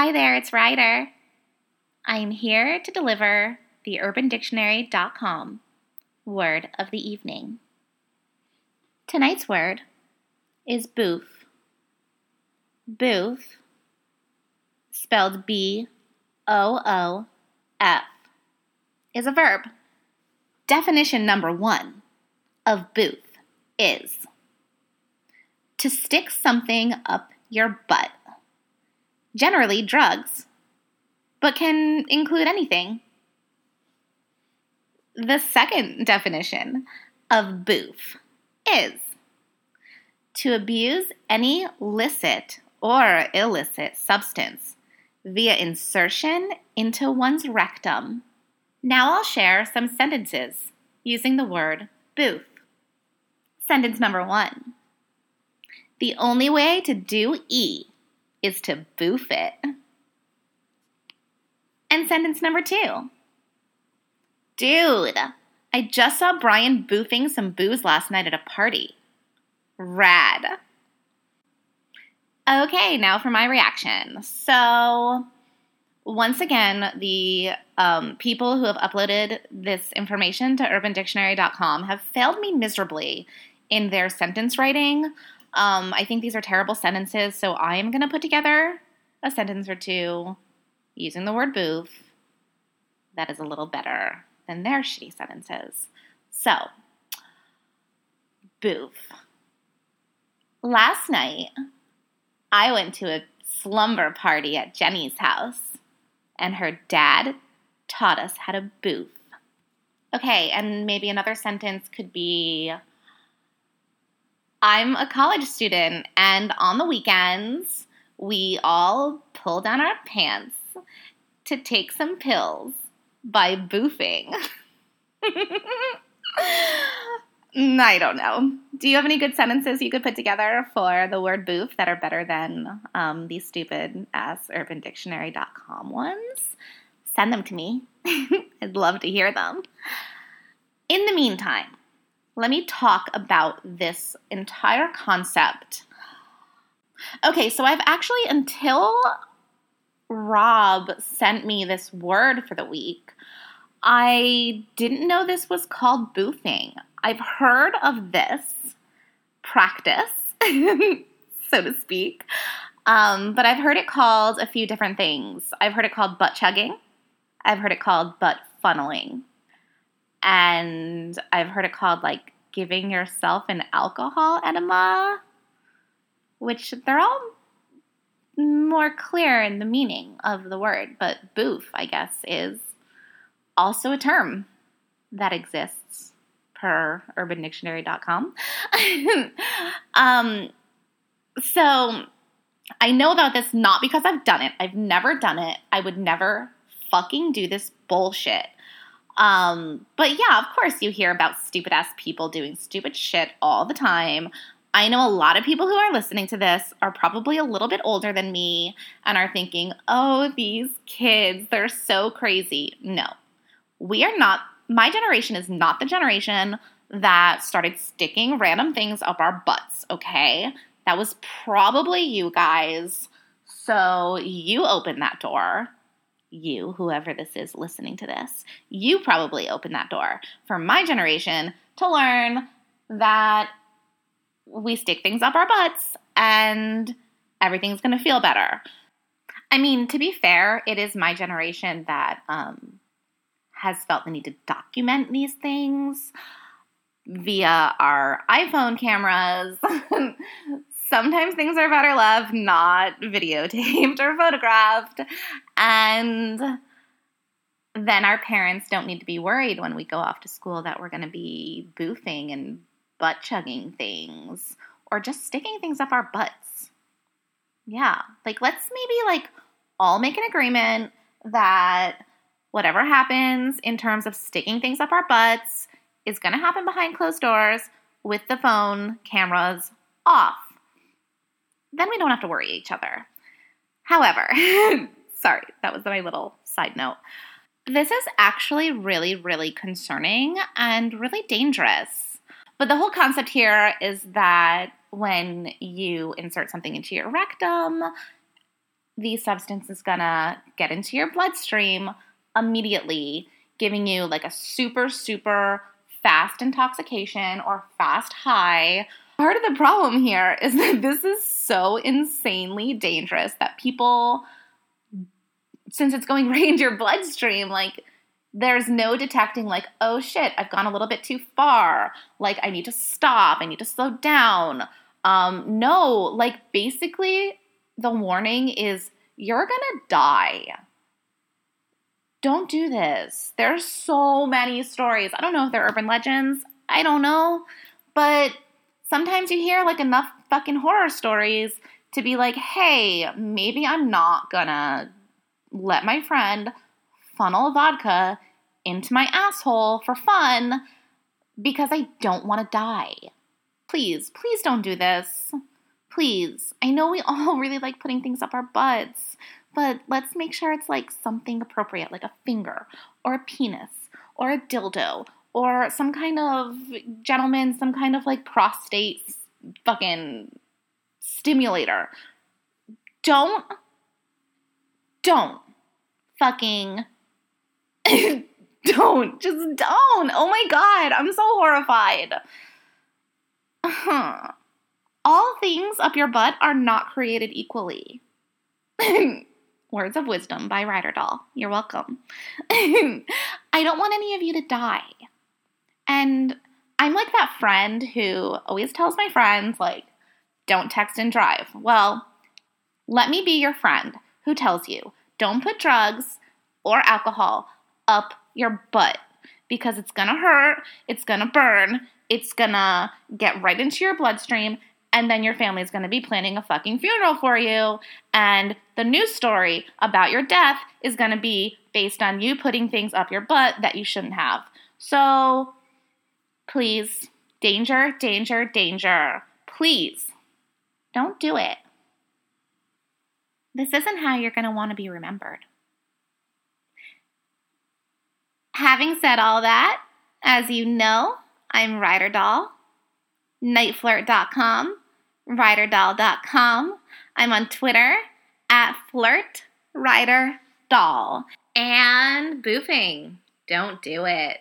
Hi there, it's Ryder. I am here to deliver the UrbanDictionary.com word of the evening. Tonight's word is boof. Boof, spelled B O O F, is a verb. Definition number one of boof is to stick something up your butt. Generally, drugs, but can include anything. The second definition of boof is to abuse any licit or illicit substance via insertion into one's rectum. Now I'll share some sentences using the word boof. Sentence number one The only way to do E is to boof it. And sentence number two Dude, I just saw Brian boofing some booze last night at a party. Rad. Okay, now for my reaction. So, once again, the um, people who have uploaded this information to urbandictionary.com have failed me miserably in their sentence writing. Um, I think these are terrible sentences, so I am going to put together a sentence or two using the word boof that is a little better than their shitty sentences. So, boof. Last night, I went to a slumber party at Jenny's house, and her dad taught us how to boof. Okay, and maybe another sentence could be I'm a college student, and on the weekends, we all pull down our pants to take some pills by boofing. I don't know. Do you have any good sentences you could put together for the word boof that are better than um, these stupid ass urbandictionary.com ones? Send them to me. I'd love to hear them. In the meantime, let me talk about this entire concept. Okay, so I've actually, until Rob sent me this word for the week, I didn't know this was called boofing. I've heard of this practice, so to speak, um, but I've heard it called a few different things. I've heard it called butt chugging, I've heard it called butt funneling, and I've heard it called like giving yourself an alcohol enema, which they're all more clear in the meaning of the word, but boof, I guess, is also a term that exists per urbandictionary.com. um, so I know about this not because I've done it. I've never done it. I would never fucking do this bullshit. Um, but yeah, of course, you hear about stupid ass people doing stupid shit all the time. I know a lot of people who are listening to this are probably a little bit older than me and are thinking, oh, these kids, they're so crazy. No, we are not, my generation is not the generation that started sticking random things up our butts, okay? That was probably you guys. So you opened that door you, whoever this is listening to this, you probably opened that door for my generation to learn that we stick things up our butts and everything's going to feel better. I mean, to be fair, it is my generation that um, has felt the need to document these things via our iPhone cameras. sometimes things are better left not videotaped or photographed. And then our parents don't need to be worried when we go off to school that we're going to be boofing and butt chugging things or just sticking things up our butts. Yeah, like let's maybe like all make an agreement that whatever happens in terms of sticking things up our butts is going to happen behind closed doors with the phone cameras off then we don't have to worry each other. However, sorry, that was my little side note. This is actually really, really concerning and really dangerous. But the whole concept here is that when you insert something into your rectum, the substance is gonna get into your bloodstream immediately, giving you like a super, super fast intoxication or fast high. Part of the problem here is that this is so insanely dangerous that people, since it's going right into your bloodstream, like there's no detecting, like, oh shit, I've gone a little bit too far. Like, I need to stop, I need to slow down. Um, no, like, basically, the warning is you're gonna die. Don't do this. There's so many stories. I don't know if they're urban legends. I don't know. But sometimes you hear like enough fucking horror stories to be like, hey, maybe I'm not gonna let my friend funnel vodka into my asshole for fun because I don't want to die. Please, please don't do this. Please. I know we all really like putting things up our butts, but let's make sure it's like something appropriate, like a finger or a penis or a dildo or some kind of gentleman, some kind of like prostate fucking stimulator. Don't, don't fucking, don't, just don't. Oh my God, I'm so horrified. Huh. All things up your butt are not created equally. Words of Wisdom by Ryder Doll. You're welcome. I don't want any of you to die. And I'm like that friend who always tells my friends, like, don't text and drive. Well, let me be your friend who tells you, don't put drugs or alcohol up your butt because it's gonna hurt, it's gonna burn, it's gonna get right into your bloodstream, and then your family's gonna be planning a fucking funeral for you. And the news story about your death is gonna be based on you putting things up your butt that you shouldn't have. So please, danger, danger, danger. Please, don't do it. This isn't how you're gonna wanna be remembered. Having said all that, as you know, I'm Ryder Doll, niteflirt.com, ryderdoll.com. I'm on Twitter at flirt ryder doll. And boofing. Don't do it.